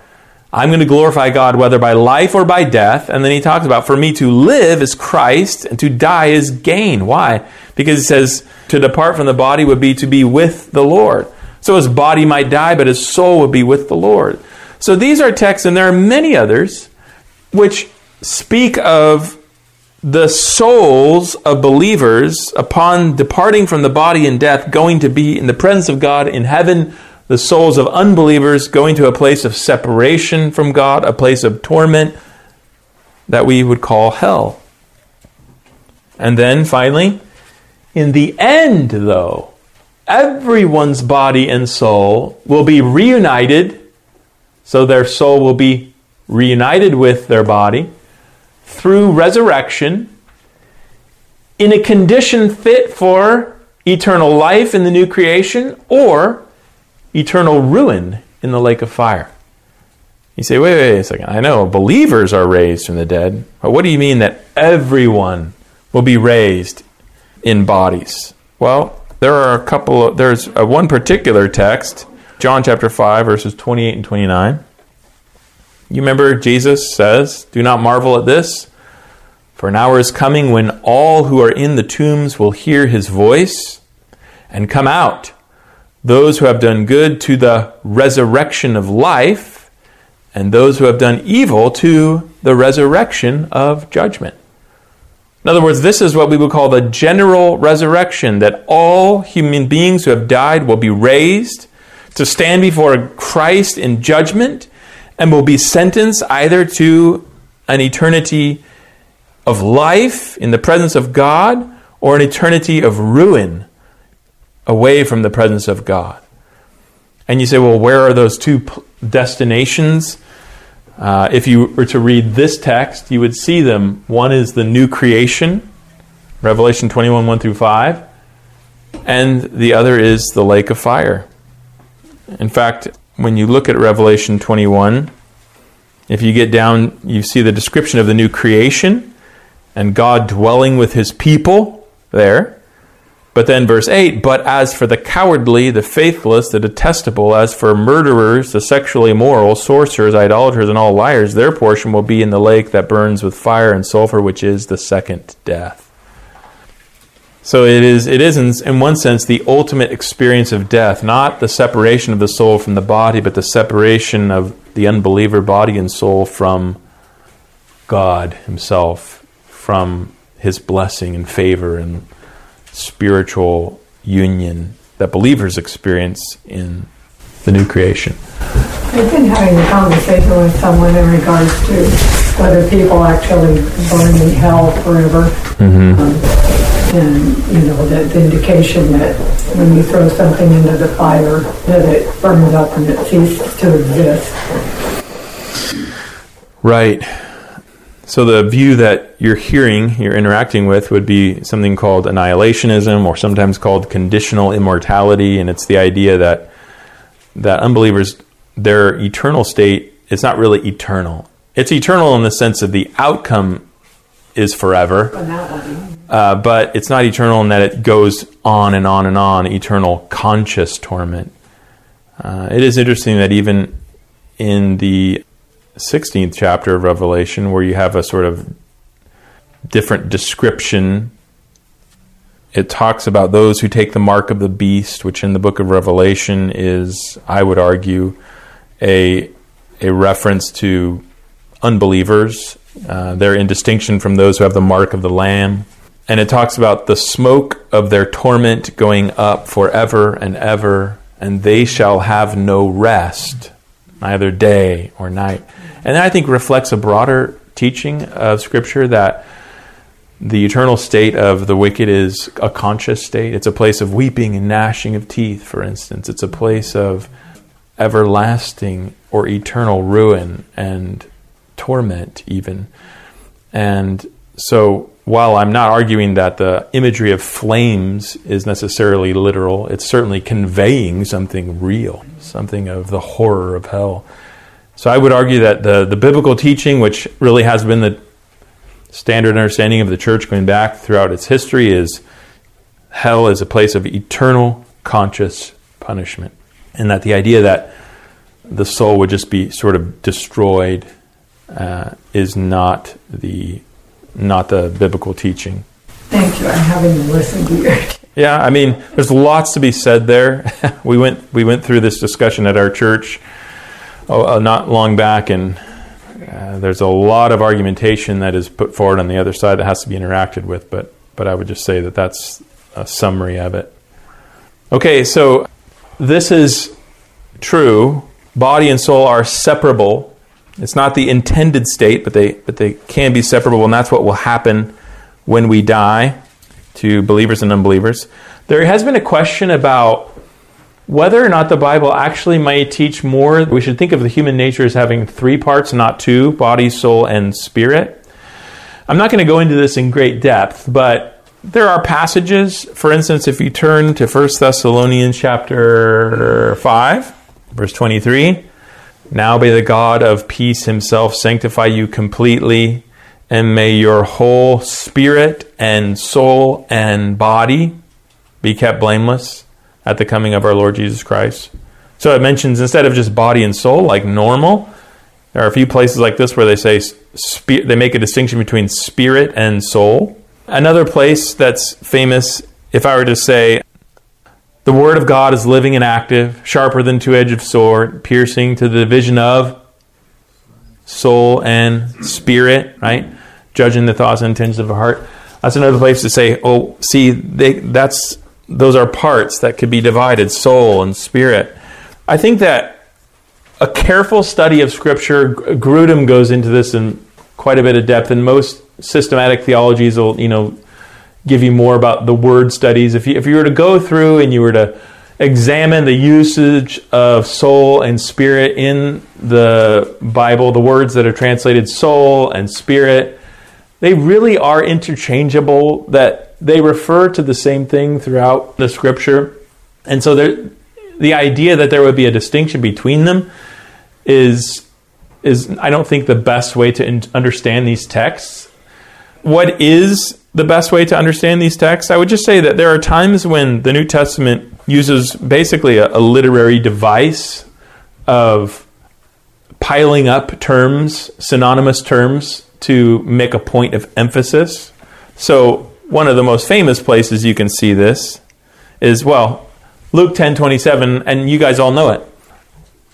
I'm going to glorify God whether by life or by death. And then he talks about for me to live is Christ and to die is gain. Why? Because he says to depart from the body would be to be with the Lord. So his body might die, but his soul would be with the Lord. So these are texts, and there are many others which speak of the souls of believers upon departing from the body in death going to be in the presence of God in heaven, the souls of unbelievers going to a place of separation from God, a place of torment that we would call hell. And then finally, in the end, though, everyone's body and soul will be reunited, so their soul will be reunited with their body through resurrection in a condition fit for eternal life in the new creation or eternal ruin in the lake of fire. You say, wait, wait, a second. I know believers are raised from the dead, but what do you mean that everyone will be raised in bodies? Well, there are a couple of, there's a, one particular text, John chapter 5, verses 28 and 29. You remember Jesus says, Do not marvel at this, for an hour is coming when all who are in the tombs will hear his voice and come out. Those who have done good to the resurrection of life, and those who have done evil to the resurrection of judgment. In other words, this is what we would call the general resurrection that all human beings who have died will be raised to stand before Christ in judgment and will be sentenced either to an eternity of life in the presence of God or an eternity of ruin away from the presence of God. And you say, well, where are those two destinations? Uh, if you were to read this text, you would see them. One is the new creation, Revelation 21 1 through 5, and the other is the lake of fire. In fact, when you look at Revelation 21, if you get down, you see the description of the new creation and God dwelling with his people there. But then verse 8, but as for the cowardly, the faithless, the detestable, as for murderers, the sexually immoral, sorcerers, idolaters, and all liars, their portion will be in the lake that burns with fire and sulfur, which is the second death. So it is, it is in, in one sense the ultimate experience of death, not the separation of the soul from the body, but the separation of the unbeliever body and soul from God Himself, from His blessing and favor and spiritual union that believers experience in the new creation.
I've been having a conversation with someone in regards to whether people actually burn in hell forever. Mm-hmm. Um, and you know the, the indication that when you throw something into the fire that it burns up and it ceases to exist.
Right. So the view that you're hearing, you're interacting with, would be something called annihilationism, or sometimes called conditional immortality, and it's the idea that that unbelievers, their eternal state, it's not really eternal. It's eternal in the sense of the outcome is forever. Uh, but it's not eternal in that it goes on and on and on, eternal conscious torment. Uh, it is interesting that even in the 16th chapter of Revelation, where you have a sort of different description, it talks about those who take the mark of the beast, which in the book of Revelation is, I would argue, a, a reference to unbelievers. Uh, they're in distinction from those who have the mark of the Lamb. And it talks about the smoke of their torment going up forever and ever, and they shall have no rest, neither day or night. And that I think reflects a broader teaching of Scripture that the eternal state of the wicked is a conscious state. It's a place of weeping and gnashing of teeth, for instance. It's a place of everlasting or eternal ruin and torment, even. And so, while I'm not arguing that the imagery of flames is necessarily literal, it's certainly conveying something real, something of the horror of hell. So I would argue that the, the biblical teaching, which really has been the standard understanding of the church going back throughout its history, is hell is a place of eternal conscious punishment. And that the idea that the soul would just be sort of destroyed uh, is not the not the biblical teaching.
Thank you. I'm having to listen to you.
Yeah, I mean, there's lots to be said there. we went we went through this discussion at our church oh, uh, not long back, and uh, there's a lot of argumentation that is put forward on the other side that has to be interacted with. But but I would just say that that's a summary of it. Okay, so this is true. Body and soul are separable. It's not the intended state, but they but they can be separable, and that's what will happen when we die to believers and unbelievers. There has been a question about whether or not the Bible actually might teach more. We should think of the human nature as having three parts, not two body, soul, and spirit. I'm not going to go into this in great depth, but there are passages. For instance, if you turn to 1 Thessalonians chapter 5, verse 23, now may the God of peace himself sanctify you completely and may your whole spirit and soul and body be kept blameless at the coming of our Lord Jesus Christ. So it mentions instead of just body and soul, like normal, there are a few places like this where they say they make a distinction between spirit and soul. Another place that's famous, if I were to say, the Word of God is living and active, sharper than two edged sword, piercing to the division of soul and spirit, right? judging the thoughts and intentions of a heart. That's another place to say, oh, see, they, that's those are parts that could be divided, soul and spirit. I think that a careful study of Scripture, Grudem goes into this in quite a bit of depth, and most systematic theologies will, you know, give you more about the word studies. If you, if you were to go through and you were to examine the usage of soul and spirit in the Bible, the words that are translated soul and spirit, they really are interchangeable, that they refer to the same thing throughout the scripture. And so there, the idea that there would be a distinction between them is, is, I don't think, the best way to in- understand these texts. What is the best way to understand these texts? I would just say that there are times when the New Testament uses basically a, a literary device of piling up terms, synonymous terms, to make a point of emphasis. So, one of the most famous places you can see this is, well, Luke 10 27, and you guys all know it.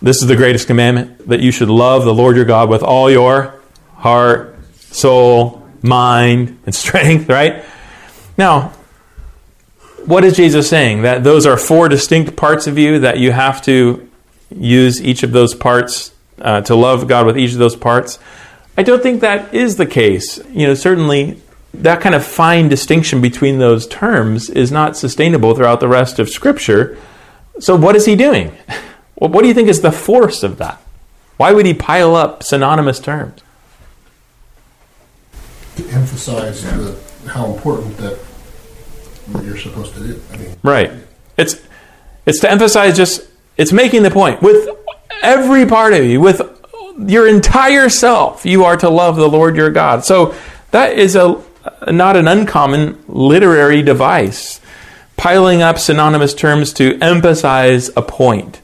This is the greatest commandment that you should love the Lord your God with all your heart, soul, mind, and strength, right? Now, what is Jesus saying? That those are four distinct parts of you, that you have to use each of those parts uh, to love God with each of those parts. I don't think that is the case. You know, certainly that kind of fine distinction between those terms is not sustainable throughout the rest of Scripture. So, what is he doing? What do you think is the force of that? Why would he pile up synonymous terms?
Emphasize the, how important that what you're supposed to do. I mean,
right. It's it's to emphasize just it's making the point with every part of you, with your entire self, you are to love the Lord your God. So that is a not an uncommon literary device, piling up synonymous terms to emphasize a point.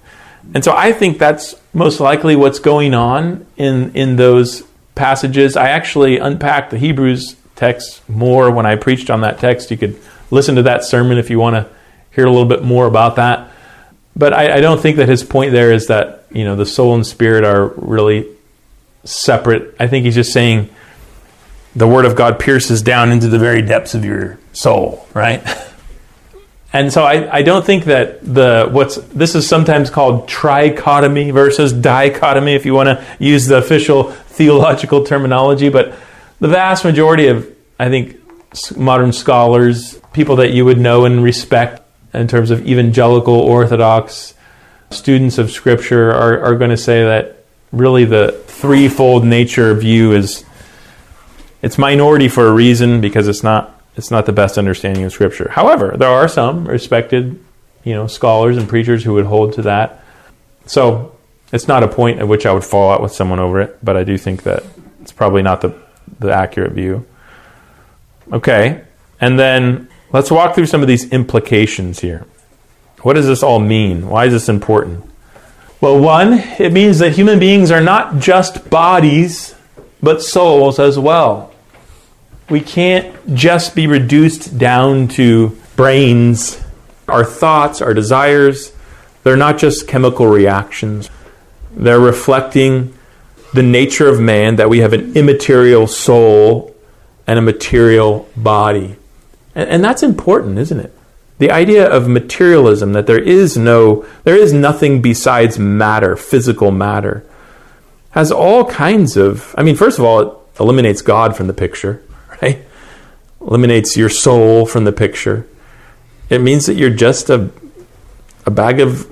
And so I think that's most likely what's going on in in those passages. I actually unpacked the Hebrews text more when I preached on that text. You could listen to that sermon if you want to hear a little bit more about that. But I, I don't think that his point there is that you know the soul and spirit are really separate. I think he's just saying the word of God pierces down into the very depths of your soul, right? And so I, I don't think that the what's this is sometimes called trichotomy versus dichotomy, if you want to use the official theological terminology. But the vast majority of I think modern scholars, people that you would know and respect in terms of evangelical orthodox students of scripture are, are going to say that really the threefold nature view is it's minority for a reason because it's not it's not the best understanding of Scripture. However, there are some respected, you know, scholars and preachers who would hold to that. So It's not a point at which I would fall out with someone over it, but I do think that it's probably not the, the accurate view. Okay, and then let's walk through some of these implications here. What does this all mean? Why is this important? Well, one, it means that human beings are not just bodies, but souls as well. We can't just be reduced down to brains. Our thoughts, our desires, they're not just chemical reactions. They're reflecting the nature of man, that we have an immaterial soul and a material body. And, and that's important, isn't it? The idea of materialism, that there is no, there is nothing besides matter, physical matter, has all kinds of, I mean, first of all, it eliminates God from the picture, right? Eliminates your soul from the picture. It means that you're just a, a bag of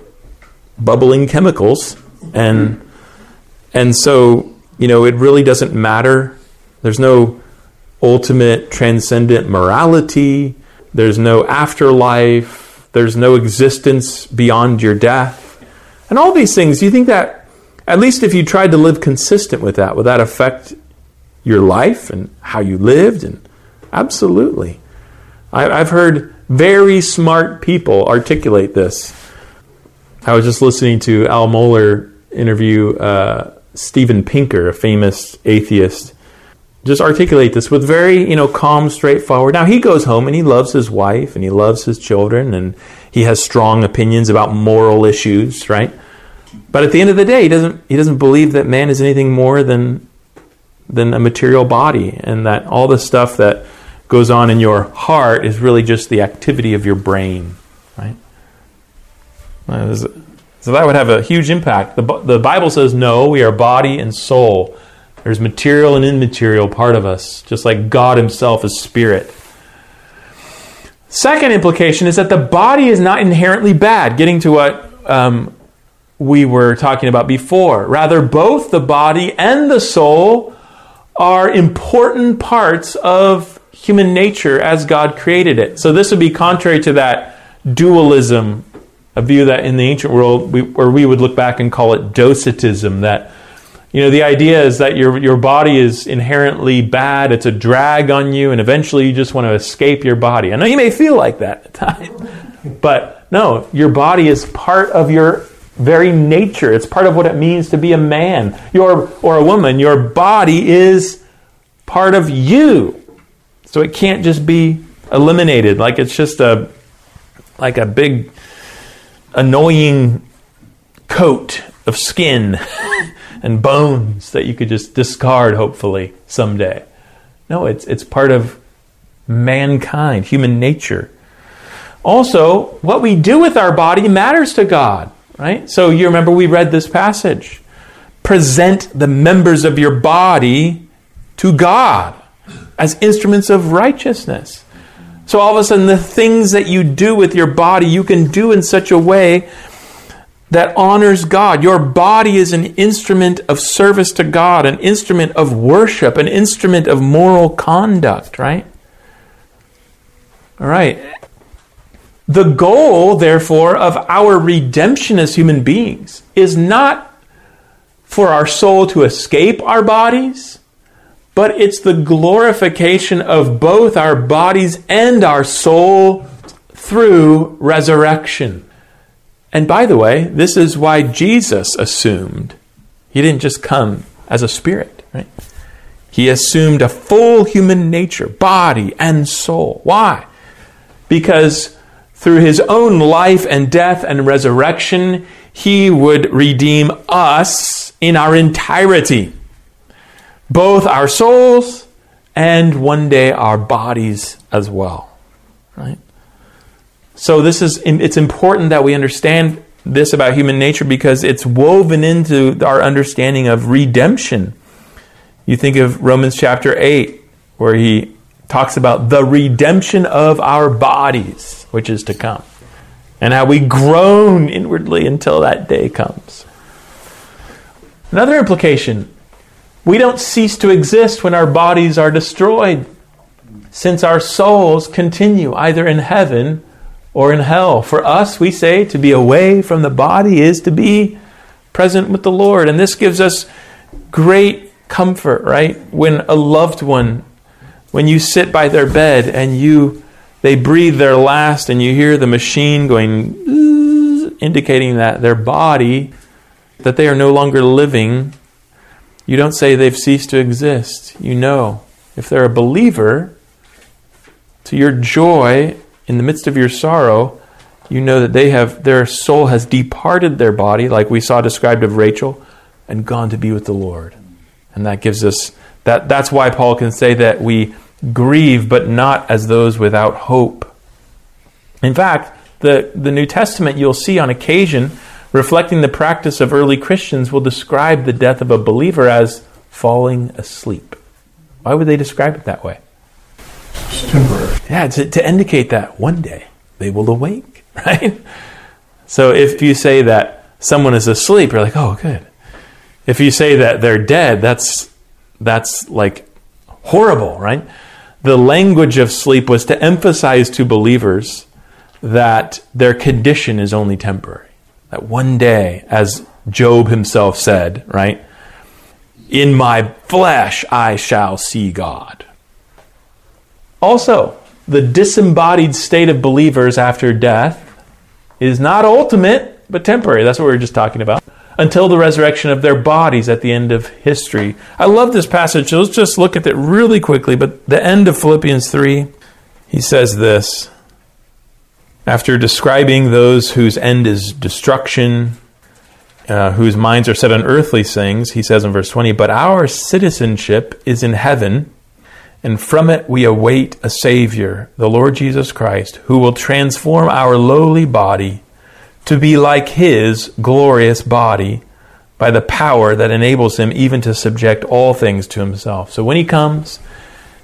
bubbling chemicals and and so you know it really doesn't matter. There's no ultimate transcendent morality. There's no afterlife. There's no existence beyond your death. And all these things do you think that at least if you tried to live consistent with that would that affect your life and how you lived? And absolutely. I, i've heard very smart people articulate this. I was just listening to al mohler interview uh, Steven Pinker, a famous atheist, just articulate this with very, you know, calm, straightforward. Now he goes home and he loves his wife and he loves his children and he has strong opinions about moral issues, right? But at the end of the day, he doesn't he doesn't believe that man is anything more than than a material body and that all the stuff that goes on in your heart is really just the activity of your brain, right? So that would have a huge impact. The, the Bible says, no, we are body and soul. There's material and immaterial part of us, just like God Himself is spirit. Second implication is that the body is not inherently bad, getting to what um, we were talking about before. Rather, both the body and the soul are important parts of human nature as God created it. So, this would be contrary to that dualism a view that in the ancient world, we, or we would look back and call it docetism, that you know the idea is that your your body is inherently bad, it's a drag on you, and eventually you just want to escape your body. I know you may feel like that at times, but no, your body is part of your very nature. It's part of what it means to be a man, your or a woman. Your body is part of you, so it can't just be eliminated like it's just a like a big annoying coat of skin and bones that you could just discard, hopefully, someday. No, it's, it's part of mankind, human nature. Also, what we do with our body matters to God, right? So you remember we read this passage. Present the members of your body to God as instruments of righteousness. So all of a sudden, the things that you do with your body, you can do in such a way that honors God. Your body is an instrument of service to God, an instrument of worship, an instrument of moral conduct, right? All right. The goal, therefore, of our redemption as human beings is not for our soul to escape our bodies but it's the glorification of both our bodies and our soul through resurrection. And by the way, this is why Jesus assumed he didn't just come as a spirit, right? He assumed a full human nature, body and soul. Why? Because through his own life and death and resurrection, he would redeem us in our entirety both our souls and one day our bodies as well. Right? So this is it's important that we understand this about human nature because it's woven into our understanding of redemption. You think of Romans chapter 8 where he talks about the redemption of our bodies which is to come and how we groan inwardly until that day comes. Another implication we don't cease to exist when our bodies are destroyed, since our souls continue either in heaven or in hell. For us, we say to be away from the body is to be present with the Lord. And this gives us great comfort, right? When a loved one, when you sit by their bed and you they breathe their last and you hear the machine going indicating that their body that they are no longer living, you don't say they've ceased to exist. You know, if they're a believer, to your joy in the midst of your sorrow, you know that they have their soul has departed their body, like we saw described of Rachel, and gone to be with the Lord. And that gives us that that's why Paul can say that we grieve but not as those without hope. In fact, the, the New Testament you'll see on occasion reflecting the practice of early Christians will describe the death of a believer as falling asleep. Why would they describe it that way?
It's temporary.
Yeah, to, to indicate that one day they will awake, right? So if you say that someone is asleep, you're like, oh, good. If you say that they're dead, that's that's like horrible, right? The language of sleep was to emphasize to believers that their condition is only temporary. That one day, as Job himself said, right? In my flesh I shall see God. Also, the disembodied state of believers after death is not ultimate, but temporary. That's what we were just talking about. Until the resurrection of their bodies at the end of history. I love this passage. Let's just look at it really quickly. But the end of Philippians 3, he says this after describing those whose end is destruction, uh, whose minds are set on earthly things, he says in verse 20, But our citizenship is in heaven, and from it we await a Savior, the Lord Jesus Christ, who will transform our lowly body to be like his glorious body by the power that enables him even to subject all things to himself. So when he comes,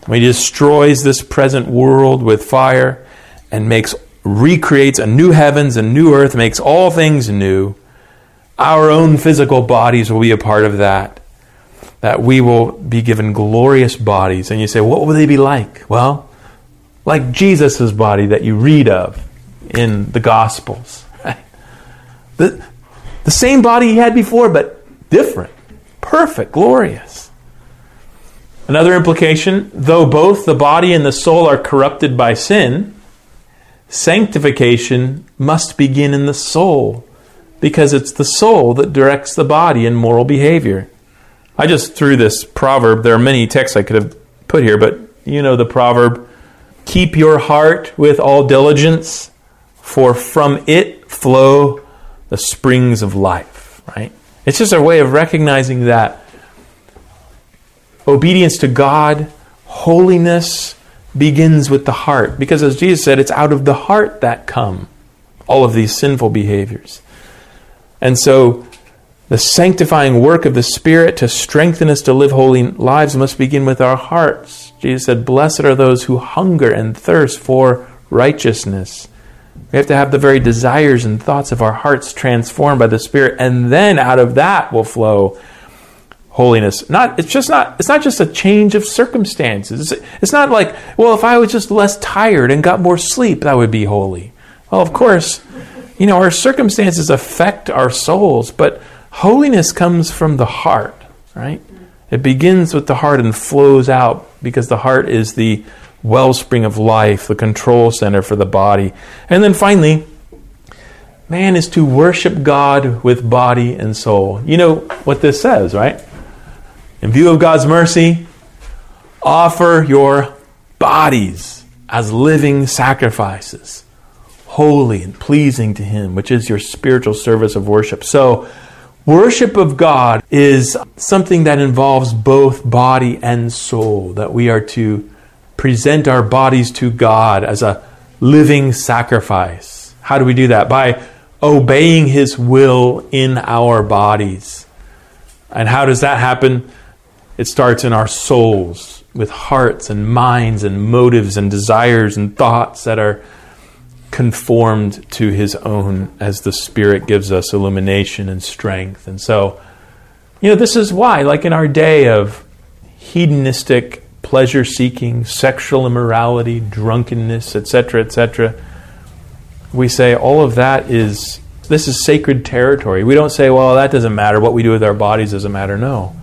when he destroys this present world with fire and makes recreates a new heavens and new earth, makes all things new, our own physical bodies will be a part of that. That we will be given glorious bodies. And you say, what will they be like? Well, like Jesus' body that you read of in the Gospels. The, the same body he had before, but different, perfect, glorious. Another implication though both the body and the soul are corrupted by sin, sanctification must begin in the soul because it's the soul that directs the body in moral behavior. I just threw this proverb. There are many texts I could have put here, but you know the proverb keep your heart with all diligence, for from it flow the springs of life, right? It's just a way of recognizing that obedience to God, holiness begins with the heart. Because as Jesus said, it's out of the heart that come all of these sinful behaviors. And so the sanctifying work of the Spirit to strengthen us to live holy lives must begin with our hearts. Jesus said, Blessed are those who hunger and thirst for righteousness we have to have the very desires and thoughts of our hearts transformed by the Spirit, and then out of that will flow holiness. Not it's just not it's not just a change of circumstances. It's, it's not like, well, if I was just less tired and got more sleep, that would be holy. Well, of course, you know, our circumstances affect our souls, but holiness comes from the heart, right? It begins with the heart and flows out because the heart is the wellspring of life, the control center for the body. And then finally, man is to worship God with body and soul. You know what this says, right? In view of God's mercy, offer your bodies as living sacrifices, holy and pleasing to Him, which is your spiritual service of worship. So, worship of God is something that involves both body and soul, that we are to present our bodies to God as a living sacrifice. How do we do that? By obeying His will in our bodies. And how does that happen? It starts in our souls with hearts and minds and motives and desires and thoughts that are conformed to His own as the Spirit gives us illumination and strength. And so, you know, this is why, like in our day of hedonistic pleasure seeking, sexual immorality, drunkenness, etc., etc. We say all of that is this is sacred territory. We don't say, well, that doesn't matter. What we do with our bodies doesn't matter. No.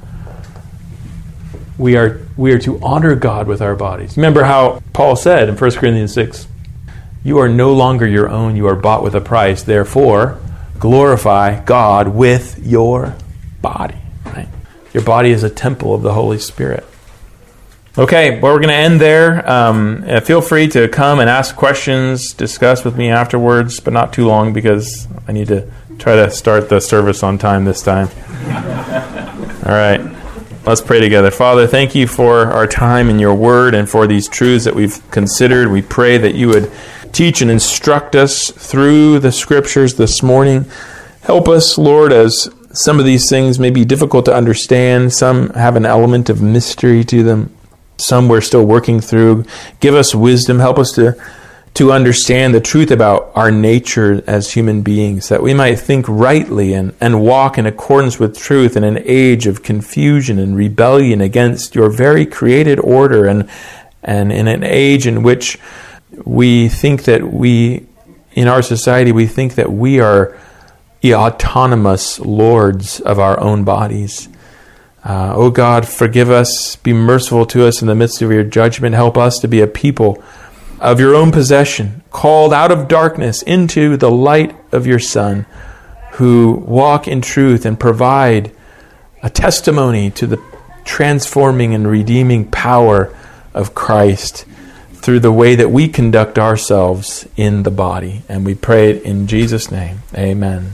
We are, we are to honor God with our bodies. Remember how Paul said in 1 Corinthians 6 You are no longer your own, you are bought with a price. Therefore, glorify God with your body. Right? Your body is a temple of the Holy Spirit. Okay, well, we're going to end there. Um, uh, feel free to come and ask questions, discuss with me afterwards, but not too long because I need to try to start the service on time this time. All right, let's pray together. Father, thank you for our time in your word and for these truths that we've considered. We pray that you would teach and instruct us through the scriptures this morning. Help us, Lord, as some of these things may be difficult to understand, some have an element of mystery to them some we're still working through. Give us wisdom. Help us to, to understand the truth about our nature as human beings, that we might think rightly and, and walk in accordance with truth in an age of confusion and rebellion against your very created order, and, and in an age in which we think that we, in our society, we think that we are autonomous lords of our own bodies. Uh, oh God, forgive us, be merciful to us in the midst of your judgment. Help us to be a people of your own possession, called out of darkness into the light of your Son, who walk in truth and provide a testimony to the transforming and redeeming power of Christ through the way that we conduct ourselves in the body. And we pray it in Jesus' name. Amen.